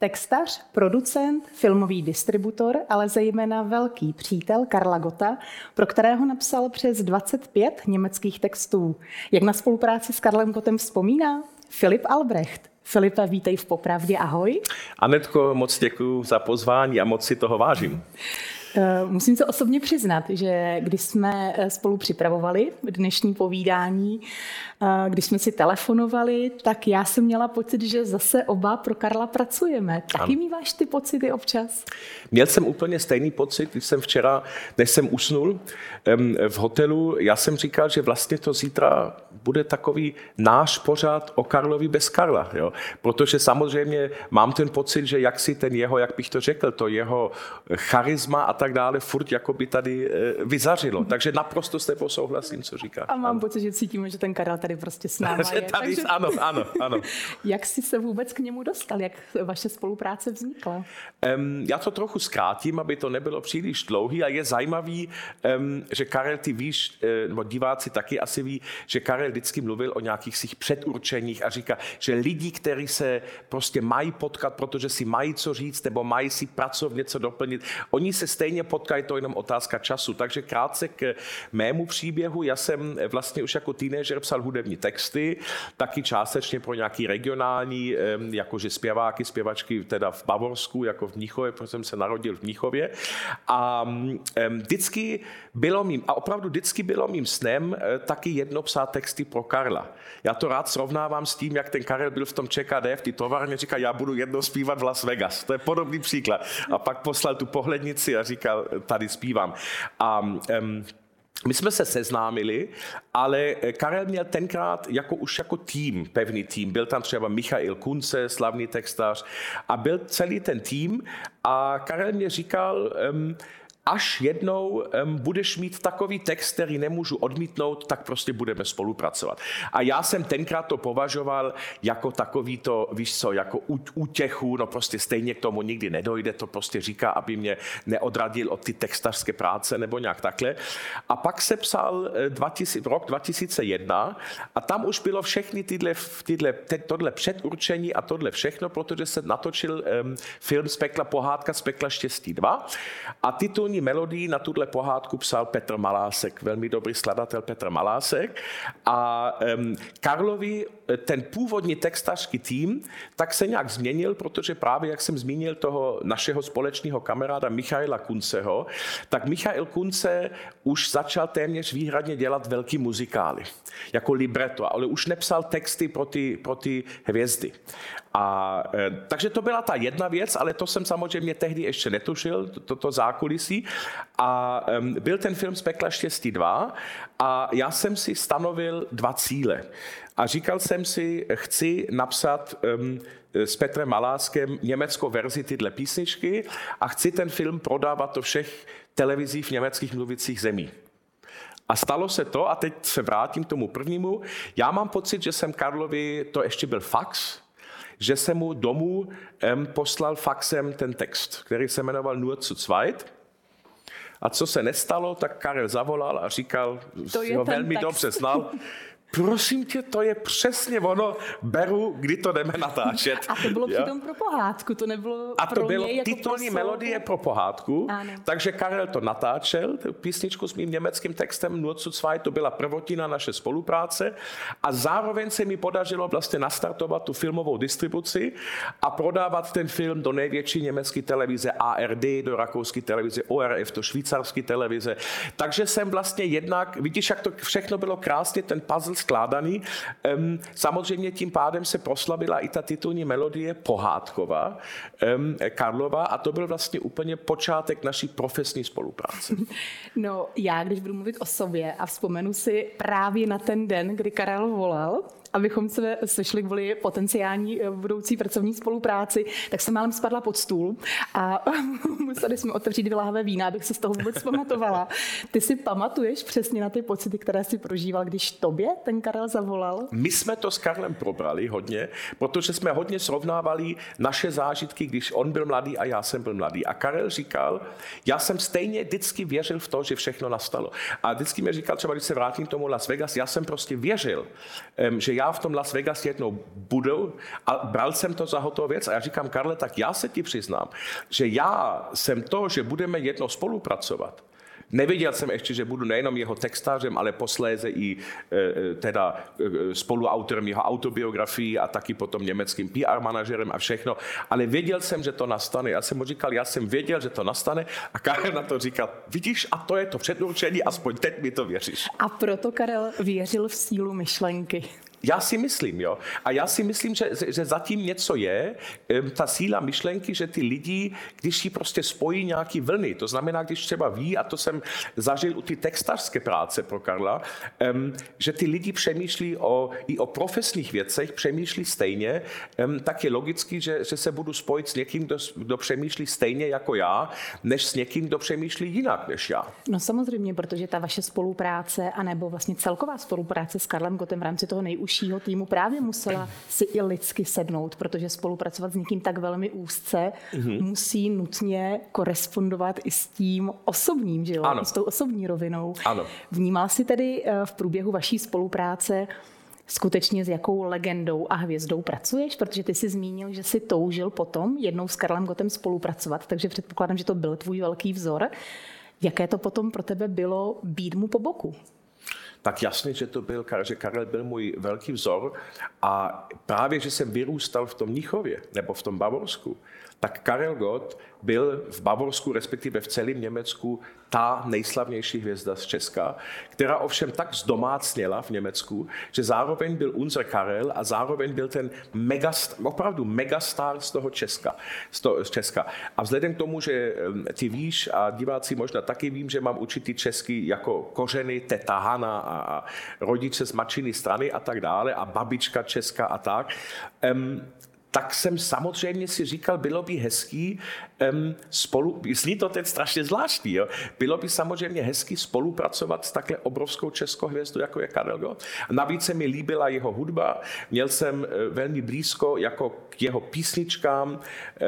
Textař, producent, filmový distributor, ale zejména velký přítel Karla Gota, pro kterého napsal přes 25 německých textů. Jak na spolupráci s Karlem Gotem vzpomíná? Filip Albrecht. Filipe, vítej v Popravdě, ahoj. Anetko, moc děkuji za pozvání a moc si toho vážím. Eh, musím se osobně přiznat, že když jsme eh, spolu připravovali dnešní povídání, když jsme si telefonovali, tak já jsem měla pocit, že zase oba pro Karla pracujeme. Taky míváš ty pocity občas? Měl jsem úplně stejný pocit, když jsem včera, než jsem usnul v hotelu, já jsem říkal, že vlastně to zítra bude takový náš pořád o Karlovi bez Karla. Jo? Protože samozřejmě mám ten pocit, že jak si ten jeho, jak bych to řekl, to jeho charisma a tak dále furt jako by tady eh, vyzařilo. Takže naprosto s tebou souhlasím, co říkáš. A mám ano. pocit, že cítíme, že ten Karel tady prostě s náma je. tady, takže... Ano, ano, ano. jak jsi se vůbec k němu dostal? Jak vaše spolupráce vznikla? Um, já to trochu zkrátím, aby to nebylo příliš dlouhý a je zajímavý, um, že Karel, ty víš, eh, nebo diváci taky asi ví, že Karel vždycky mluvil o nějakých svých předurčeních a říká, že lidi, kteří se prostě mají potkat, protože si mají co říct nebo mají si pracovně něco doplnit, oni se stejně potkají, to jenom otázka času. Takže krátce k mému příběhu. Já jsem vlastně už jako teenager psal hudební texty, taky částečně pro nějaký regionální, jakože zpěváky, zpěvačky teda v Bavorsku, jako v Mnichově, protože jsem se narodil v Mnichově. A vždycky bylo mým, a opravdu vždycky bylo mým snem eh, taky jedno psát texty pro Karla. Já to rád srovnávám s tím, jak ten Karel byl v tom ČKD, v té továrně, říká, já budu jednou zpívat v Las Vegas. To je podobný příklad. A pak poslal tu pohlednici a říkal, tady zpívám. A um, my jsme se seznámili, ale Karel měl tenkrát jako už jako tým, pevný tým. Byl tam třeba Michail Kunce, slavný textař a byl celý ten tým a Karel mě říkal, um, až jednou um, budeš mít takový text, který nemůžu odmítnout, tak prostě budeme spolupracovat. A já jsem tenkrát to považoval jako takový to, víš co, jako útěchu, no prostě stejně k tomu nikdy nedojde, to prostě říká, aby mě neodradil od ty textařské práce nebo nějak takhle. A pak se psal 2000, eh, rok 2001 a tam už bylo všechny tyhle, tyhle, tohle předurčení a tohle všechno, protože se natočil um, film Spekla pohádka Spekla štěstí 2 a titulní hudební melodii na tuhle pohádku psal Petr Malásek, velmi dobrý skladatel Petr Malásek. A um, Karlovi eh, ten původní textařský tým tak se nějak změnil, protože právě, jak jsem zmínil toho našeho společného kamaráda Michaila Kunceho, tak Michail Kunce už začal téměř výhradně dělat velký muzikály, jako libretto, ale už nepsal texty pro ty, pro ty hvězdy. A, e, takže to byla ta jedna věc, ale to jsem samozřejmě tehdy ještě netušil, toto to zákulisí. A e, byl ten film Z pekla štěstí 2 a já jsem si stanovil dva cíle. A říkal jsem si, chci napsat um, s Petrem Maláskem německou verzi tyhle písničky a chci ten film prodávat do všech televizí v německých mluvících zemí. A stalo se to, a teď se vrátím k tomu prvnímu, já mám pocit, že jsem Karlovi, to ještě byl fax, že jsem mu domů poslal faxem ten text, který se jmenoval Nur zu zweit. A co se nestalo, tak Karel zavolal a říkal, to je ho velmi text. dobře znal, Prosím tě, to je přesně ono, beru, kdy to jdeme natáčet. A to bylo jo? přitom pro pohádku, to nebylo A to pro bylo jako titulní melodie pro pohádku, ano. takže Karel to natáčel, tu písničku s mým německým textem Nur zu zwei, to byla prvotina naše spolupráce a zároveň se mi podařilo vlastně nastartovat tu filmovou distribuci a prodávat ten film do největší německé televize ARD, do rakouské televize ORF, do švýcarské televize. Takže jsem vlastně jednak, vidíš, jak to všechno bylo krásně, ten puzzle skládaný. Um, samozřejmě tím pádem se proslavila i ta titulní melodie Pohádková um, Karlova a to byl vlastně úplně počátek naší profesní spolupráce. No já, když budu mluvit o sobě a vzpomenu si právě na ten den, kdy Karel volal, abychom se sešli kvůli potenciální eh, budoucí pracovní spolupráci, tak jsem málem spadla pod stůl a museli jsme otevřít dvě láhve vína, abych se z toho vůbec pamatovala. Ty si pamatuješ přesně na ty pocity, které si prožíval, když tobě ten Karel zavolal? My jsme to s Karlem probrali hodně, protože jsme hodně srovnávali naše zážitky, když on byl mladý a já jsem byl mladý. A Karel říkal, já jsem stejně vždycky věřil v to, že všechno nastalo. A vždycky mi říkal, třeba když se vrátím k tomu Las Vegas, já jsem prostě věřil, že já v tom Las Vegas jednou budu a bral jsem to za hotovou věc a já říkám, Karle, tak já se ti přiznám, že já jsem to, že budeme jednou spolupracovat, Nevěděl jsem ještě, že budu nejenom jeho textářem, ale posléze i e, e, teda e, spoluautorem jeho autobiografii a taky potom německým PR manažerem a všechno. Ale věděl jsem, že to nastane. Já jsem mu říkal, já jsem věděl, že to nastane a Karel na to říkal, vidíš, a to je to předurčení, aspoň teď mi to věříš. A proto Karel věřil v sílu myšlenky. Já si myslím, jo. A já si myslím, že, že zatím něco je, ta síla myšlenky, že ty lidi, když si prostě spojí nějaký vlny, to znamená, když třeba ví, a to jsem zažil u ty textařské práce pro Karla, že ty lidi přemýšlí o, i o profesních věcech, přemýšlí stejně, tak je logicky, že, že se budu spojit s někým, kdo, kdo přemýšlí stejně jako já, než s někým, kdo přemýšlí jinak než já. No samozřejmě, protože ta vaše spolupráce, anebo vlastně celková spolupráce s Karlem Gotem v rámci toho nejužšího užšího týmu právě musela si i lidsky sednout, protože spolupracovat s někým tak velmi úzce mm-hmm. musí nutně korespondovat i s tím osobním, že jo? Ano. s tou osobní rovinou. Ano. Vnímal si tedy eh, v průběhu vaší spolupráce skutečně s jakou legendou a hvězdou pracuješ, protože ty jsi zmínil, že si toužil potom jednou s Karlem Gotem spolupracovat, takže předpokládám, že to byl tvůj velký vzor. Jaké to potom pro tebe bylo být mu po boku? Tak jasně, že to byl, že Karel byl můj velký vzor a právě, že jsem vyrůstal v tom Níchově nebo v tom Bavorsku, tak Karel Gott byl v Bavorsku, respektive v celém Německu, ta nejslavnější hvězda z Česka, která ovšem tak zdomácněla v Německu, že zároveň byl unser Karel a zároveň byl ten megast, opravdu megastar z toho Česka, z, toho, z Česka. A vzhledem k tomu, že ty víš a diváci možná taky vím, že mám určitý český jako kořeny, teta Hana a, a rodiče z mačiny strany a tak dále a babička česká a tak, um, tak jsem samozřejmě si říkal, bylo by hezký um, spolu, zní to teď strašně zvláštní, jo? bylo by samozřejmě hezký spolupracovat s takhle obrovskou českou hvězdou, jako je Karel Gott. Navíc se mi líbila jeho hudba, měl jsem uh, velmi blízko jako k jeho písničkám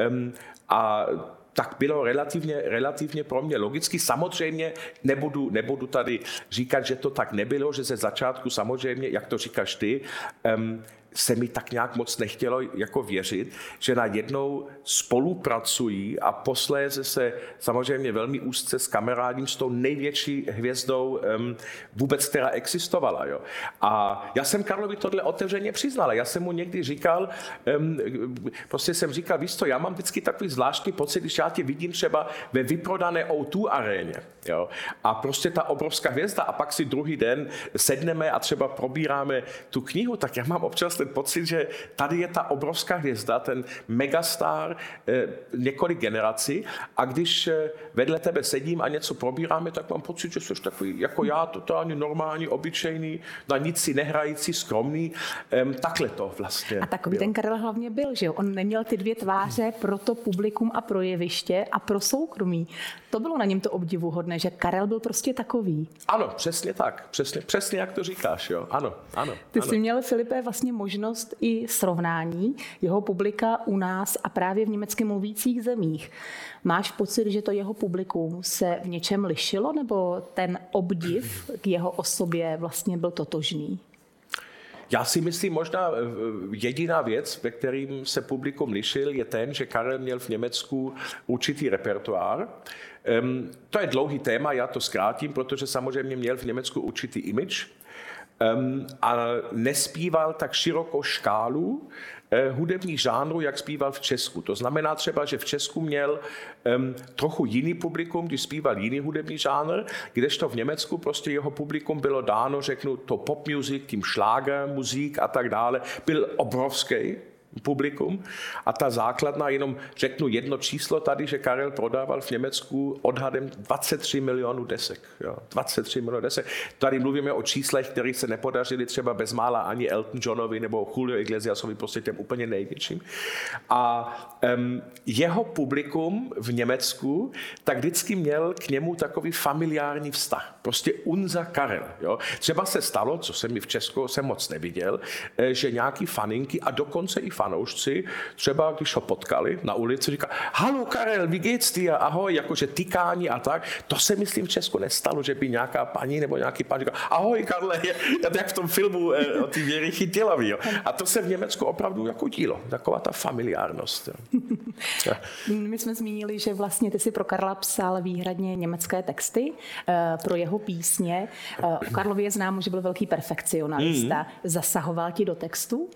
um, a tak bylo relativně, relativně pro mě logicky. Samozřejmě nebudu, nebudu tady říkat, že to tak nebylo, že ze začátku samozřejmě, jak to říkáš ty, um, se mi tak nějak moc nechtělo jako věřit, že na jednou spolupracují a posléze se samozřejmě velmi úzce s kamarádím s tou největší hvězdou um, vůbec, která existovala. Jo. A já jsem Karlovi tohle otevřeně přiznal. Já jsem mu někdy říkal, um, prostě jsem říkal, víš co, já mám vždycky takový zvláštní pocit, když já tě vidím třeba ve vyprodané O2 aréně. Jo. A prostě ta obrovská hvězda a pak si druhý den sedneme a třeba probíráme tu knihu, tak já mám občas ten pocit, že tady je ta obrovská hvězda, ten megastar eh, několik generací a když eh, vedle tebe sedím a něco probíráme, tak mám pocit, že jsi takový jako já, totálně normální, obyčejný, na nic si nehrající, skromný. Takhle to vlastně. A takový byl. ten Karel hlavně byl, že jo? On neměl ty dvě tváře pro to publikum a pro jeviště a pro soukromí. To bylo na něm to obdivuhodné, že Karel byl prostě takový. Ano, přesně tak. Přesně, přesně jak to říkáš, jo. Ano, ano. Ty ano. jsi měl, Filipe, vlastně možnost i srovnání jeho publika u nás a právě v německy mluvících zemích. Máš pocit, že to jeho publikum se v něčem lišilo, nebo ten obdiv k jeho osobě vlastně byl totožný? Já si myslím, možná eh, jediná věc, ve kterým se publikum lišil, je ten, že Karel měl v Německu určitý repertoár. Um, to je dlouhý téma, já to zkrátím, protože samozřejmě měl v Německu určitý image a nespíval tak širokou škálu Eh, hudebních žánrů, jak zpíval v Česku. To znamená třeba, že v Česku měl um, trochu jiný publikum, když zpíval jiný hudební žánr, kdežto v Německu prostě jeho publikum bylo dáno, řeknu, to pop music, tím šláger, muzík a tak dále, byl obrovský publikum. A ta základna, jenom řeknu jedno číslo tady, že Karel prodával v Německu odhadem 23 milionů desek. Jo, 23 milionů desek. Tady mluvíme o číslech, které se nepodařily třeba bezmála ani Elton Johnovi nebo Julio Iglesiasovi, prostě těm úplně největším. A um, jeho publikum v Německu tak vždycky měl k němu takový familiární vztah. Prostě unza Karel. Jo. Třeba se stalo, co jsem mi v Česku jsem moc neviděl, eh, že nějaký faninky a dokonce i fanoušci, třeba když ho potkali na ulici, říká, halo Karel, wie geht's dir, ahoj, jakože tykání a tak. To se myslím v Česku nestalo, že by nějaká paní nebo nějaký pán říkal, ahoj Karle, jak v tom filmu eh, o ty věry chytilavý. A to se v Německu opravdu jako dílo, taková ta familiárnost. My jsme zmínili, že vlastně ty si pro Karla psal výhradně německé texty eh, pro jeho písně. O eh, Karlovi je známo, že byl velký perfekcionalista. Mm. Zasahoval ti do textu?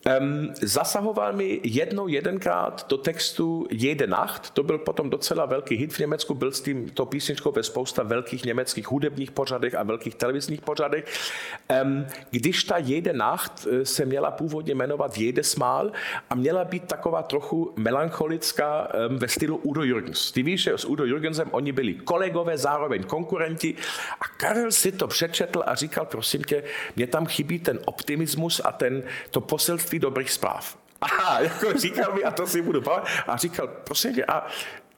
Um, zasahoval mi jednou, jedenkrát do textu Jede Nacht, to byl potom docela velký hit v Německu, byl s tím to písničkou ve spousta velkých německých hudebních pořadech a velkých televizních pořadech. Um, když ta Jede Nacht eh, se měla původně jmenovat Jede Smál a měla být taková trochu melancholická um, ve stylu Udo Jürgens. Ty víš, že s Udo Jürgensem oni byli kolegové, zároveň konkurenti a Karel si to přečetl a říkal, prosím tě, mě tam chybí ten optimismus a ten, to poselství množství dobrých zpráv. Aha, jako říkal mi, a to si budu pamatovat, a říkal, prosím tě, a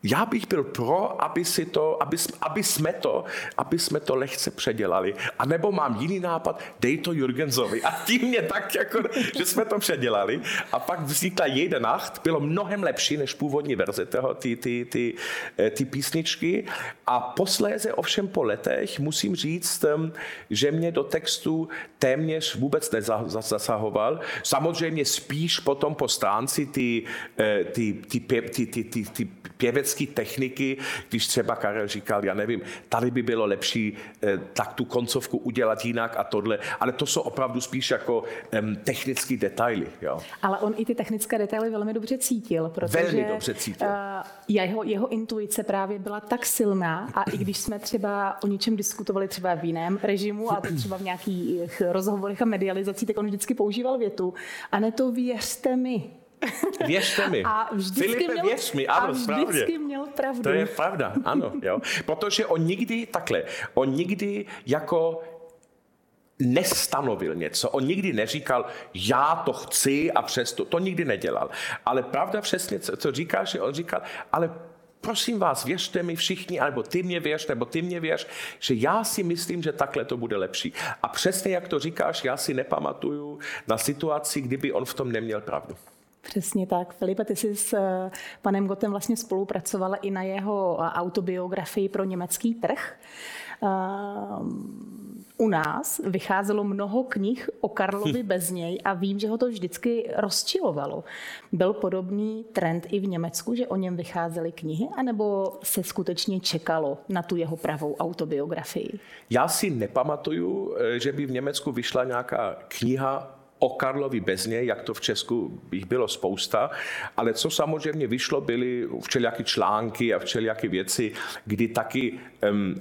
já bych byl pro, aby, si to, aby, aby, jsme to, aby jsme to lehce předělali. A nebo mám jiný nápad, dej to Jurgenzovi. A tím mě tak, jako, že jsme to předělali. A pak vznikla jeden nacht, bylo mnohem lepší než původní verze toho, ty, ty, ty, eh, ty písničky. A posléze ovšem po letech musím říct, že mě do textu téměř vůbec nezasahoval. Samozřejmě spíš potom po stránci ty, eh, ty, ty, ty, ty, ty, ty, ty pěvecké techniky, když třeba Karel říkal, já nevím, tady by bylo lepší eh, tak tu koncovku udělat jinak a tohle, ale to jsou opravdu spíš jako technické detaily. Jo. Ale on i ty technické detaily velmi dobře cítil, protože velmi dobře cítil. Uh, jeho, jeho intuice právě byla tak silná a i když jsme třeba o něčem diskutovali třeba v jiném režimu a třeba v nějakých rozhovorech a medializací, tak on vždycky používal větu a ne to věřte mi, Věřte mi. A Filipe, měl, věř mi, ano, a vždycky měl pravdu. To je pravda, ano. Jo. Protože on nikdy, takhle, on nikdy jako nestanovil něco. On nikdy neříkal, já to chci a přesto, to nikdy nedělal. Ale pravda přesně, co říkáš, že on říkal, ale prosím vás, věřte mi všichni, alebo ty mě věř, nebo ty mě věř, že já si myslím, že takhle to bude lepší. A přesně jak to říkáš, já si nepamatuju na situaci, kdyby on v tom neměl pravdu. Přesně tak. Filipe, ty jsi s eh, panem Gotem vlastně spolupracovala i na jeho eh, autobiografii pro německý trh. Eh, u nás vycházelo mnoho knih o Karlovi hm. bez něj a vím, že ho to vždycky rozčilovalo. Byl podobný trend i v Německu, že o něm vycházely knihy, anebo se skutečně čekalo na tu jeho pravou autobiografii? Já si nepamatuju, že by v Německu vyšla nějaká kniha o Karlovi bez něj, jak to v Česku jich bylo spousta, ale co samozřejmě vyšlo, byly všelijaké články a všelijaké věci, kdy taky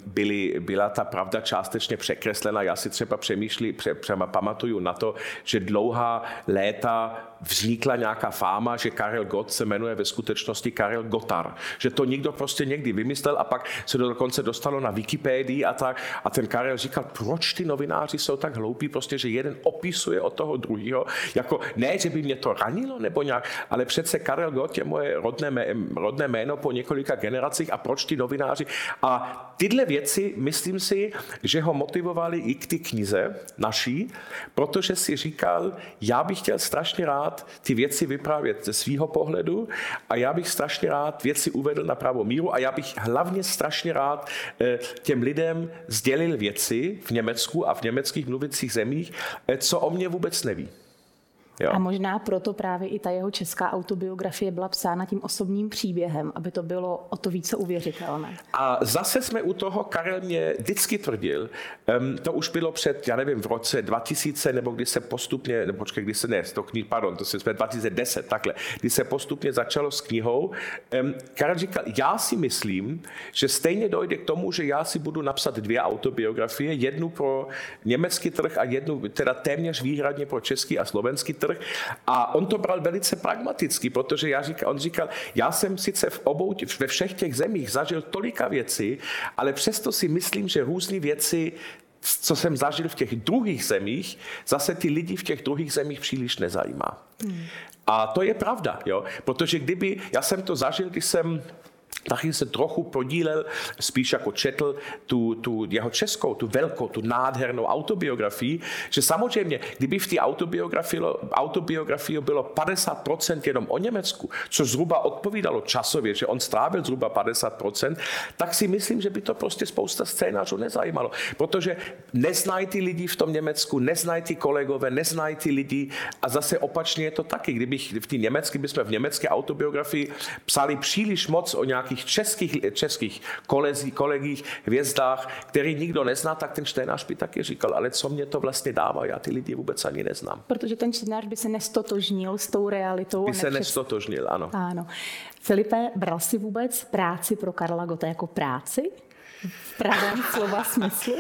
byly, byla ta pravda částečně překreslena. Já si třeba přemýšlím, pře, třeba pamatuju na to, že dlouhá léta vznikla nějaká fáma, že Karel Gott se jmenuje ve skutečnosti Karel Gotar. Že to někdo prostě někdy vymyslel a pak se to dokonce dostalo na Wikipedii a tak. A ten Karel říkal, proč ty novináři jsou tak hloupí, prostě, že jeden opisuje od toho druhého. Jako ne, že by mě to ranilo nebo nějak, ale přece Karel Gott je moje rodné, rodné jméno po několika generacích a proč ty novináři. A tyhle věci, myslím si, že ho motivovali i k ty knize naší, protože si říkal, já bych chtěl strašně rád ty věci vyprávět ze svého pohledu a já bych strašně rád věci uvedl na pravou míru a já bych hlavně strašně rád eh, těm lidem sdělil věci v Německu a v německých mluvících zemích, eh, co o mě vůbec neví. Jo. A možná proto právě i ta jeho česká autobiografie byla psána tím osobním příběhem, aby to bylo o to více uvěřitelné. A zase jsme u toho, Karel mě vždycky tvrdil, um, to už bylo před, já nevím, v roce 2000, nebo kdy se postupně, nebo počkej, kdy se ne, to knih, pardon, to jsme 2010, takhle, kdy se postupně začalo s knihou. Um, Karel říkal, já si myslím, že stejně dojde k tomu, že já si budu napsat dvě autobiografie, jednu pro německý trh a jednu teda téměř výhradně pro český a slovenský trh. A on to bral velice pragmaticky, protože já říkal, on říkal, já jsem sice v obou, ve všech těch zemích zažil tolika věcí, ale přesto si myslím, že různé věci co jsem zažil v těch druhých zemích, zase ty lidi v těch druhých zemích příliš nezajímá. Hmm. A to je pravda, jo? protože kdyby, já jsem to zažil, když jsem taky se trochu podílel, spíš jako četl tu, tu jeho českou, tu velkou, tu nádhernou autobiografii, že samozřejmě, kdyby v té autobiografii, autobiografii bylo 50% jenom o Německu, co zhruba odpovídalo časově, že on strávil zhruba 50%, tak si myslím, že by to prostě spousta scénářů nezajímalo, protože neznají ty lidi v tom Německu, neznají ty kolegové, neznají ty lidi a zase opačně je to taky. Kdybych v té německé, bychom v německé autobiografii psali příliš moc o nějakých nějakých českých, českých kolezí, kolegích, hvězdách, který nikdo nezná, tak ten čtenář by taky říkal, ale co mě to vlastně dává, já ty lidi vůbec ani neznám. Protože ten čtenář by se nestotožnil s tou realitou. By se nepřed... nestotožnil, ano. Ano. Filipe, bral si vůbec práci pro Karla Gota jako práci? V pravém slova smyslu?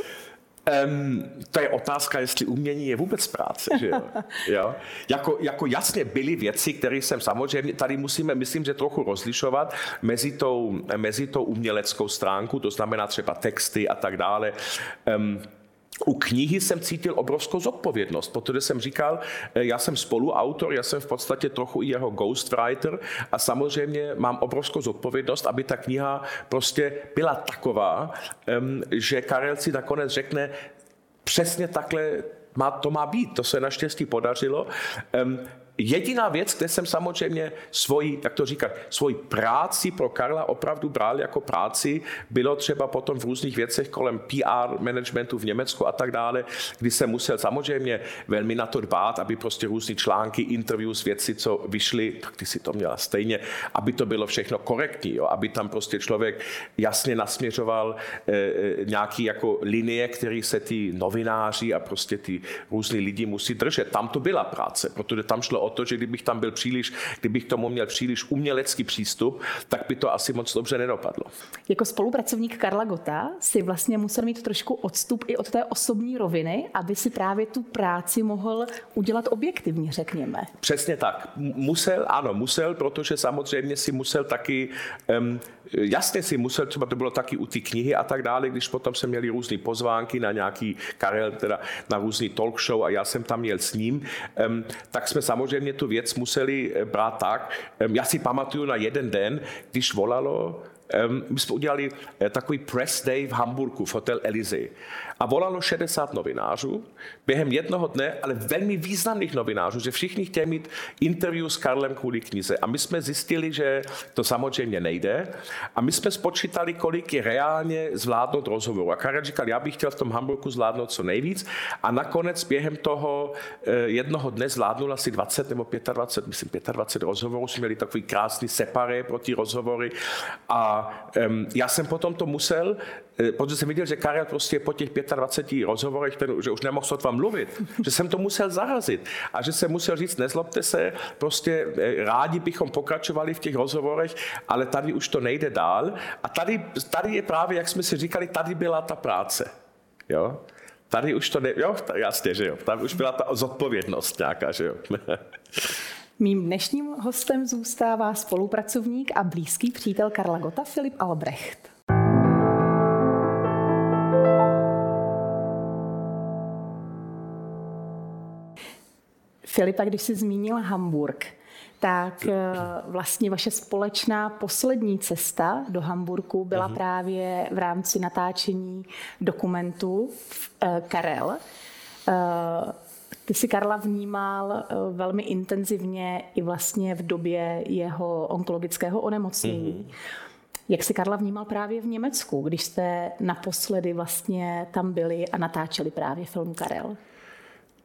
Um, to je otázka, jestli umění je vůbec práce. Že jo? jo? Jako, jako jasně byly věci, které jsem samozřejmě, tady musíme, myslím, že trochu rozlišovat mezi tou, mezi tou uměleckou stránkou, to znamená třeba texty a tak dále. Um, u knihy jsem cítil obrovskou zodpovědnost, protože jsem říkal, eh, já jsem spoluautor, já jsem v podstatě trochu i jeho ghostwriter a samozřejmě mám obrovskou zodpovědnost, aby ta kniha prostě byla taková, že Karel si nakonec řekne, přesně takhle má, to má být, to se naštěstí podařilo. Jediná věc, kde jsem samozřejmě svoji, jak to říkat, svoji práci pro Karla opravdu bral jako práci, bylo třeba potom v různých věcech kolem PR managementu v Německu a tak dále, kdy jsem musel samozřejmě velmi na to dbát, aby prostě různé články, interviews, věci, co vyšly, tak ty si to měla stejně, aby to bylo všechno korektní, jo? aby tam prostě člověk jasně nasměřoval e, nějaký jako linie, který se ty novináři a prostě ty různí lidi musí držet. Tam to byla práce, protože tam šlo o to, že kdybych tam byl příliš, kdybych tomu měl příliš umělecký přístup, tak by to asi moc dobře nedopadlo. Jako spolupracovník Karla Gota si vlastně musel mít trošku odstup i od té osobní roviny, aby si právě tu práci mohl udělat objektivně, řekněme. Přesně tak. Musel, ano, musel, protože samozřejmě si musel taky um, jasně si musel, třeba to bylo taky u té knihy a tak dále, když potom se měli různé pozvánky na nějaký Karel, teda na různý talk show a já jsem tam měl s ním, tak jsme samozřejmě tu věc museli eh, brát tak. Já si pamatuju na jeden den, když volalo my jsme udělali eh, takový press day v Hamburgu, v Hotel Elysee. A volalo 60 novinářů během jednoho dne, ale velmi významných novinářů, že všichni chtěli mít interview s Karlem kvůli knize. A my jsme zjistili, že to samozřejmě nejde. A my jsme spočítali, kolik je reálně zvládnout rozhovoru. A Karel říkal, já bych chtěl v tom Hamburgu zvládnout co nejvíc. A nakonec během toho eh, jednoho dne zvládnul asi 20 nebo 25, myslím 25 rozhovorů. Jsme měli takový krásný separé pro ty rozhovory. A um, já jsem potom to musel, protože jsem viděl, že Karel prostě po těch 25 rozhovorech, ten, že už nemohl sotva mluvit, že jsem to musel zarazit a že jsem musel říct, nezlobte se, prostě eh, rádi bychom pokračovali v těch rozhovorech, ale tady už to nejde dál. A tady, tady je právě, jak jsme si říkali, tady byla ta práce. Jo? Tady už to ne... Jo, jasně, že jo. Tam už byla ta zodpovědnost nějaká, že jo. Mým dnešním hostem zůstává spolupracovník a blízký přítel Karla Gota Filip Albrecht. Filipa, když jsi zmínil Hamburg, tak eh, vlastně vaše společná poslední cesta do Hamburgu byla uh-huh. právě v rámci natáčení dokumentu eh, Karel. Eh, ty si Karla vnímal velmi intenzivně i vlastně v době jeho onkologického onemocnění. Mm-hmm. Jak si Karla vnímal právě v Německu, když jste naposledy vlastně tam byli a natáčeli právě film Karel?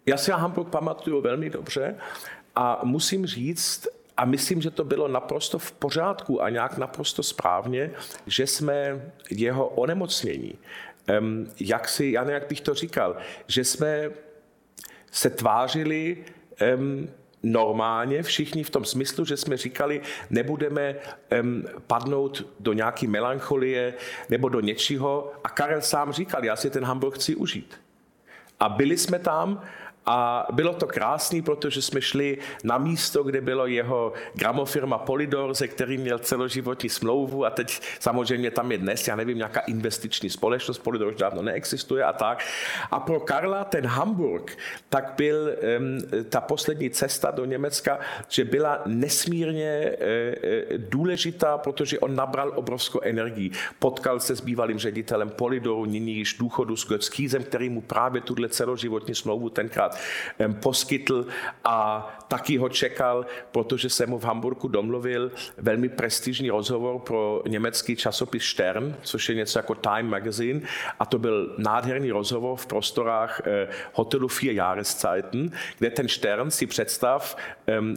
Já si Hamburg pamatuju velmi dobře a musím říct, a myslím, že to bylo naprosto v pořádku a nějak naprosto správně, že jsme jeho onemocnění, jak si, já jak bych to říkal, že jsme se tvářili normálně všichni v tom smyslu, že jsme říkali, nebudeme um, padnout do nějaké melancholie nebo do něčího. A Karel sám říkal, já si ten Hamburg chci užít. A byli jsme tam a bylo to krásný, protože jsme šli na místo, kde bylo jeho gramofirma Polydor, se kterým měl celoživotní smlouvu a teď samozřejmě tam je dnes, já nevím, nějaká investiční společnost, Polydor už dávno neexistuje a tak. A pro Karla ten Hamburg, tak byl um, ta poslední cesta do Německa, že byla nesmírně uh, důležitá, protože on nabral obrovskou energii. Potkal se s bývalým ředitelem Polidoru, nyní již důchodu s Götzkýzem, který mu právě tuhle celoživotní smlouvu tenkrát poskytl a taky ho čekal, protože jsem mu v Hamburgu domluvil velmi prestižní rozhovor pro německý časopis Stern, což je něco jako Time Magazine. A to byl nádherný rozhovor v prostorách eh, hotelu Vier Jahreszeiten, kde ten Stern si představ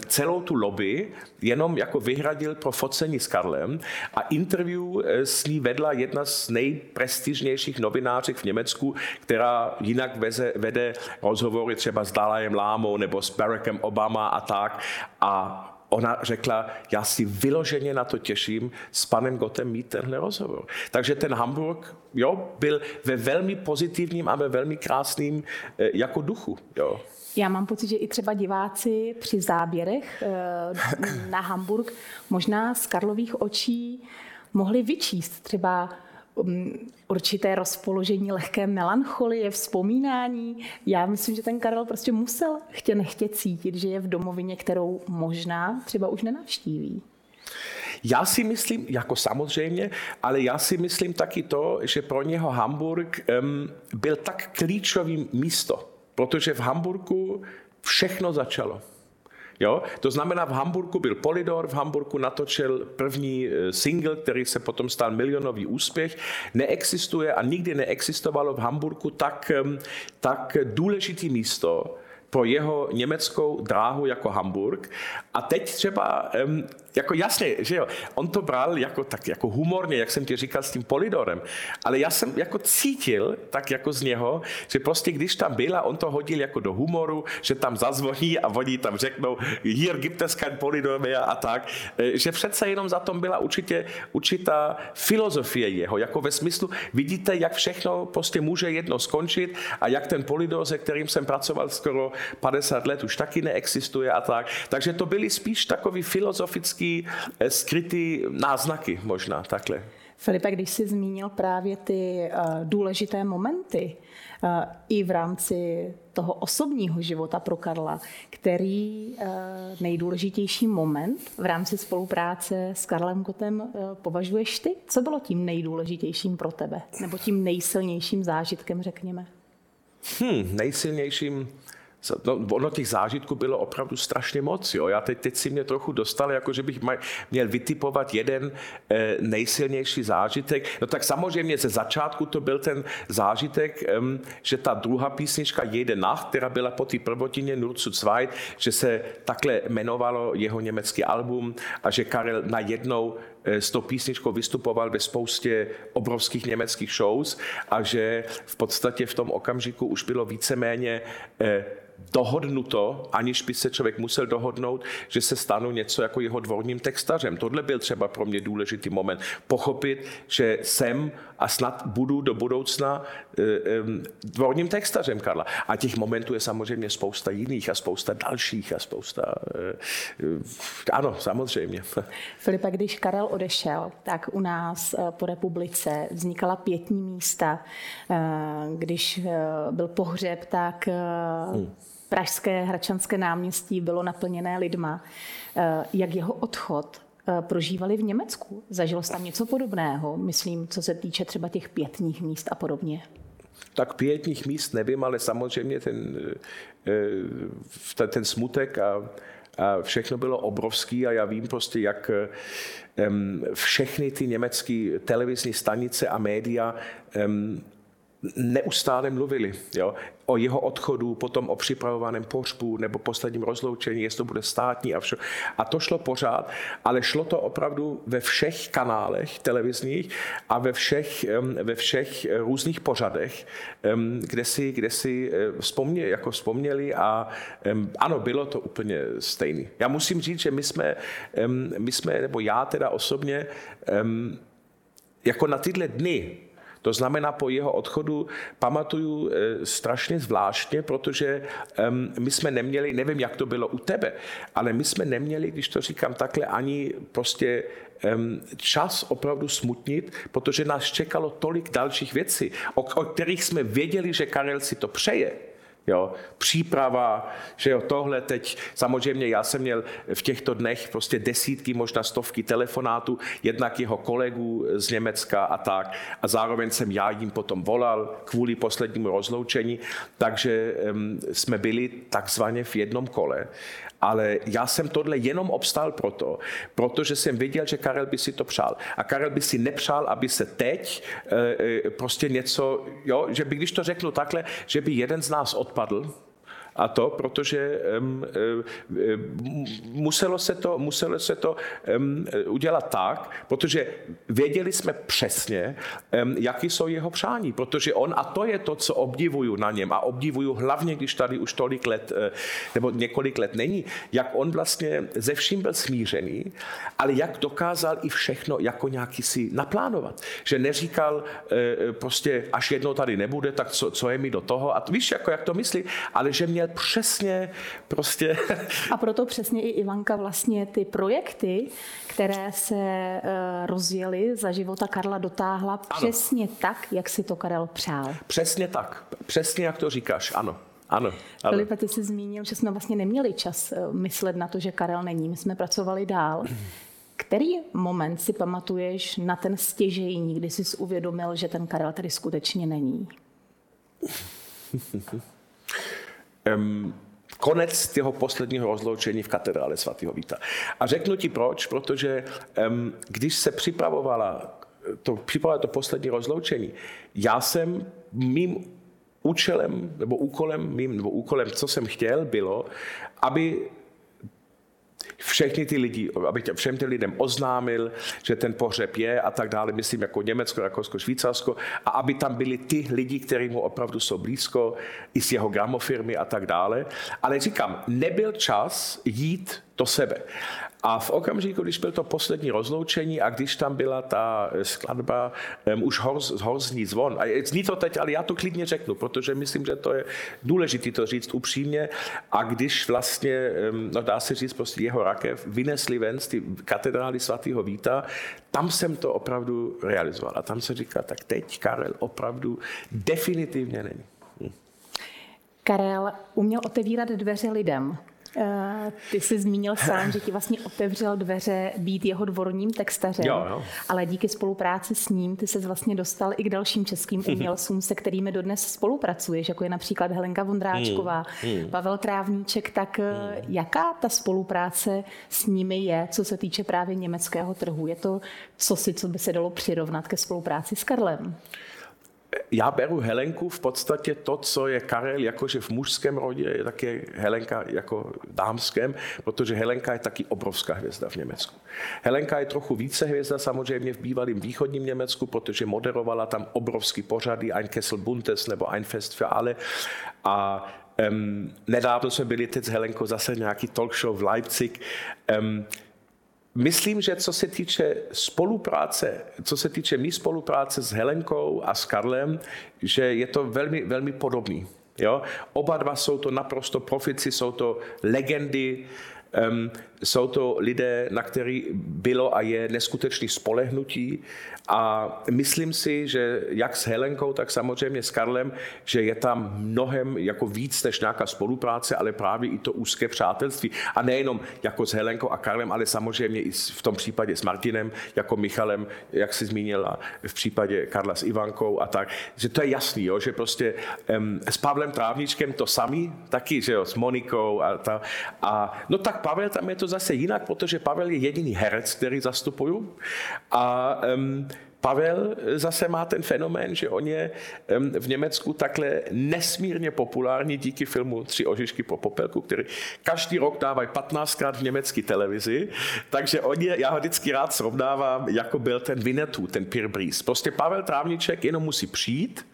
celou tu lobby jenom jako vyhradil pro focení s Karlem a interview eh, s ní vedla jedna z nejprestižnějších novinářek v Německu, která jinak veze, vede rozhovory třeba s Dalajem Lámou nebo s Barackem Obama a tak. A ona řekla, já si vyloženě na to těším s panem Gotem mít tenhle rozhovor. Takže ten Hamburg jo, byl ve velmi pozitivním a ve velmi krásným eh, jako duchu. Jo. Já mám pocit, že i třeba diváci při záběrech eh, na Hamburg možná z Karlových očí mohli vyčíst třeba určité rozpoložení, lehké melancholie, vzpomínání. Já myslím, že ten Karel prostě musel chtě nechtě cítit, že je v domovině, kterou možná třeba už nenavštíví. Já si myslím, jako samozřejmě, ale já si myslím taky to, že pro něho Hamburg um, byl tak klíčovým místo, protože v Hamburgu všechno začalo. Jo? To znamená, v Hamburgu byl Polydor, v Hamburgu natočil první eh, single, který se potom stal milionový úspěch. Neexistuje a nikdy neexistovalo v Hamburgu tak, tak důležitý místo, pro jeho německou dráhu jako Hamburg. A teď třeba jako jasně, že jo, on to bral jako, tak jako humorně, jak jsem ti říkal s tím Polidorem, ale já jsem jako cítil, tak jako z něho, že prostě když tam byl a on to hodil jako do humoru, že tam zazvoní a oni tam řeknou, hier gibt es kein Polidor mehr a tak, e, že přece jenom za tom byla určitě určitá filozofie jeho, jako ve smyslu, vidíte, jak všechno prostě může jedno skončit a jak ten Polidor, se kterým jsem pracoval skoro 50 let, už taky neexistuje a tak. Takže to byly spíš takový filozofický Eh, skrytý náznaky možná takhle. Filipe, když jsi zmínil právě ty uh, důležité momenty uh, i v rámci toho osobního života pro Karla, který uh, nejdůležitější moment v rámci spolupráce s Karlem Kotem považuješ ty? Co bylo tím nejdůležitějším pro tebe? Nebo tím nejsilnějším zážitkem, řekněme? Hmm, nejsilnějším No, ono těch zážitků bylo opravdu strašně moc. Jo. Já teď, teď si mě trochu dostal, jako že bych měl vytipovat jeden eh, nejsilnější zážitek. No tak samozřejmě ze začátku to byl ten zážitek, eh, že ta druhá písnička Jede Nacht, která byla po té prvotině Nur zu zweit, že se takhle jmenovalo jeho německý album a že Karel najednou eh, s tou písničkou vystupoval ve spoustě obrovských německých shows a že v podstatě v tom okamžiku už bylo víceméně eh, dohodnuto, aniž by se člověk musel dohodnout, že se stanu něco jako jeho dvorním textařem. Tohle byl třeba pro mě důležitý moment. Pochopit, že jsem a snad budu do budoucna eh, dvorním textařem Karla. A těch momentů je samozřejmě spousta jiných a spousta dalších a spousta... Eh, eh, ano, samozřejmě. Filipe, když Karel odešel, tak u nás po republice vznikala pětní místa. Když byl pohřeb, tak hmm pražské Hračanské náměstí bylo naplněné lidma. Eh, jak jeho odchod eh, prožívali v Německu? Zažilo jsi tam něco podobného, myslím, co se týče třeba těch pětních míst a podobně? Tak pětních míst nevím, ale samozřejmě ten, eh, ten smutek a, a všechno bylo obrovský a já vím prostě, jak všechny ty německé televizní stanice a média neustále mluvili jo, o jeho odchodu, potom o připravovaném pohřbu nebo posledním rozloučení, jestli to bude státní a vše. A to šlo pořád, ale šlo to opravdu ve všech kanálech televizních a ve všech, ve všech různých pořadech, kde si, kde si eh, vzpomně, jako vzpomněli a ano, bylo to úplně stejný. Já musím říct, že my jsme, my jsme nebo já teda osobně, jako na tyhle dny To znamená, po jeho odchodu pamatuju e, strašně zvláštně, protože my jsme neměli, nevím, jak to bylo u tebe, ale my jsme neměli, když to říkám takhle, ani prostě čas opravdu smutnit, protože nás čekalo tolik dalších věcí, o, o kterých jsme věděli, že Karel si to přeje. Jo, příprava, že jo, tohle teď, samozřejmě já jsem měl v těchto dnech prostě desítky, možná stovky telefonátů, jednak jeho kolegů z Německa a tak, a zároveň jsem já jim potom volal kvůli poslednímu rozloučení, takže um, jsme byli takzvaně v jednom kole ale já jsem tohle jenom obstál proto, protože jsem věděl, že Karel by si to přál. A Karel by si nepřál, aby se teď e, prostě něco, jo, že by, když to řeknu takhle, že by jeden z nás odpadl, a to, protože muselo se to, muselo se to udělat tak, protože věděli jsme přesně, jaký jsou jeho přání, protože on, a to je to, co obdivuju na něm a obdivuju hlavně, když tady už tolik let, uh, nebo několik let není, jak on vlastně ze vším byl smířený, ale jak dokázal i všechno jako nějaký si naplánovat. Že neříkal uh, prostě, až jednou tady nebude, tak co, co je mi do toho, a víš, jako jak to myslí, ale že měl přesně prostě... A proto přesně i Ivanka vlastně ty projekty, které se uh, rozjely za života Karla, dotáhla ano. přesně tak, jak si to Karel přál. Přesně tak. Přesně jak to říkáš, ano. Ano, ano. Filipe, ty jsi zmínil, že jsme vlastně neměli čas eh, myslet na to, že Karel není. My jsme pracovali dál. Který moment si pamatuješ na ten stěžejní, kdy jsi uvědomil, že ten Karel tady skutečně není? um, konec toho posledního rozloučení v katedrále svatého Víta. A řeknu ti proč, protože um, když se připravovala to, připravovalo to poslední rozloučení, já jsem mým účelem nebo úkolem, mým, nebo úkolem, co jsem chtěl, bylo, aby všechny ty lidi, aby všem těm lidem oznámil, že ten pohřeb je a tak dále, myslím jako Německo, Rakousko, Švýcarsko, a aby tam byli ty lidi, kteří mu opravdu jsou blízko, i z jeho gramofirmy a tak dále. Ale říkám, nebyl čas jít do sebe. A v okamžiku, když byl to poslední rozloučení a když tam byla ta skladba um, už horz, horzní zvon, a zní to teď, ale já to klidně řeknu, protože myslím, že to je důležité to říct upřímně. A když vlastně, um, no dá se říct, prostě jeho rakev vynesli ven z ty katedrály svatého Víta, tam jsem to opravdu realizoval. A tam se říká, tak teď Karel opravdu definitivně není. Hm. Karel uměl otevírat dveře lidem. Eh, ty jsi zmínil sám, že ti vlastně otevřel dveře být jeho dvorním textařem, jo, jo. ale díky spolupráci s ním ty se vlastně dostal i k dalším českým umělcům, se kterými dodnes spolupracuješ, jako je například Helenka Vondráčková, hmm, hmm. Pavel Trávníček, tak eh, hmm. jaká ta spolupráce s nimi je, co se týče právě německého trhu? Je to co si, co by se dalo přirovnat ke spolupráci s Karlem? Já beru Helenku v podstatě to, co je Karel jakože v mužském rodě, je také Helenka jako dámském, protože Helenka je taky obrovská hvězda v Německu. Helenka je trochu více hvězda samozřejmě v bývalém východním Německu, protože moderovala tam obrovský pořady, Ein Kessel Buntes nebo Ein Fest für alle. A um, nedávno jsme byli teď s Helenkou zase nějaký talk show v Leipzig. Um, Myslím, že co se týče spolupráce, co se týče mý spolupráce s Helenkou a s Karlem, že je to velmi, velmi podobný. Jo? Oba dva jsou to naprosto profici, jsou to legendy, um, jsou to lidé, na který bylo a je neskutečný spolehnutí a myslím si, že jak s Helenkou, tak samozřejmě s Karlem, že je tam mnohem jako víc než nějaká spolupráce, ale právě i to úzké přátelství. A nejenom jako s Helenkou a Karlem, ale samozřejmě i v tom případě s Martinem, jako Michalem, jak si zmínila v případě Karla s Ivankou a tak. Že to je jasný, jo, že prostě um, s Pavlem Trávničkem to samý, taky, že jo, s Monikou a ta. A no tak Pavel tam je to zase jinak, protože Pavel je jediný herec, který zastupuju. A um, Pavel zase má ten fenomén, že on je v Německu takhle nesmírně populární díky filmu Tři ožišky po popelku, který každý rok dávají 15krát v německé televizi, takže on je, já ho vždycky rád srovnávám, jako byl ten Vinetů, ten Breeze. Prostě Pavel Trávniček jenom musí přijít,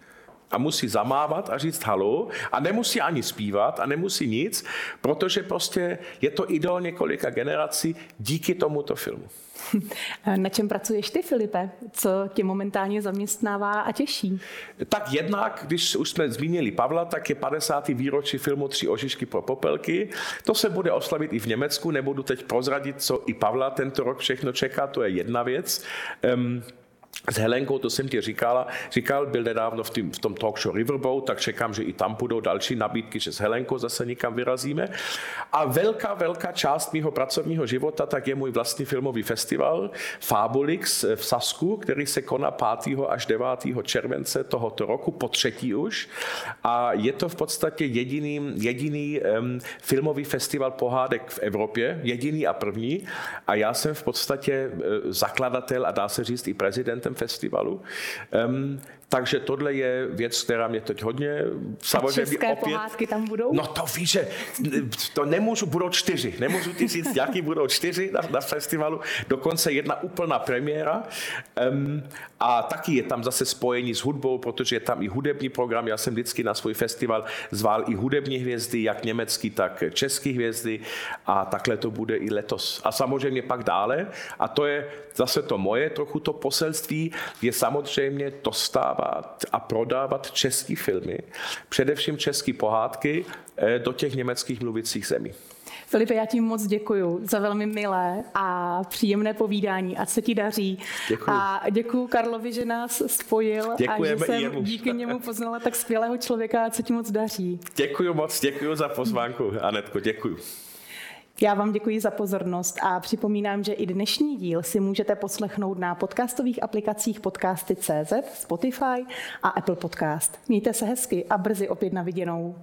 a musí zamávat a říct halo a nemusí ani zpívat a nemusí nic, protože prostě je to idol několika generací díky tomuto filmu. Na čem pracuješ ty, Filipe? Co tě momentálně zaměstnává a těší? Tak jednak, když už jsme zmínili Pavla, tak je 50. výročí filmu Tři ožišky pro popelky. To se bude oslavit i v Německu. Nebudu teď prozradit, co i Pavla tento rok všechno čeká, to je jedna věc. Um, s Helenkou, to jsem ti říkala, říkal, byl nedávno v, tým, v tom talk show Riverboat, tak čekám, že i tam budou další nabídky, že s Helenkou zase někam vyrazíme. A velká, velká část mého pracovního života, tak je můj vlastní filmový festival Fabulix v Sasku, který se koná 5. až 9. července tohoto roku, po třetí už. A je to v podstatě jediný, jediný um, filmový festival pohádek v Evropě, jediný a první. A já jsem v podstatě uh, zakladatel a dá se říct i prezidentem festivalu. Takže tohle je věc, která mě teď hodně... Samozřejmě české opět, pohádky tam budou? No to víš, že to nemůžu, budou čtyři. Nemůžu ti říct, jaký budou čtyři na, na festivalu. Dokonce jedna úplná premiéra. Um, a taky je tam zase spojení s hudbou, protože je tam i hudební program. Já jsem vždycky na svůj festival zval i hudební hvězdy, jak německý, tak český hvězdy. A takhle to bude i letos. A samozřejmě pak dále. A to je zase to moje, trochu to poselství, je samozřejmě dostávat a prodávat české filmy, především české pohádky, eh, do těch německých mluvících zemí. Filipe, já ti moc děkuji za velmi milé a příjemné povídání. a se ti daří. Děkuji. A děkuji Karlovi, že nás spojil Děkujeme a že jsem díky němu poznala tak skvělého člověka a co ti moc daří. Děkuji moc, děkuji za pozvánku, Anetko, děkuji. Já vám děkuji za pozornost a připomínám, že i dnešní díl si můžete poslechnout na podcastových aplikacích podcasty.cz, Spotify a Apple Podcast. Mějte se hezky a brzy opět na viděnou.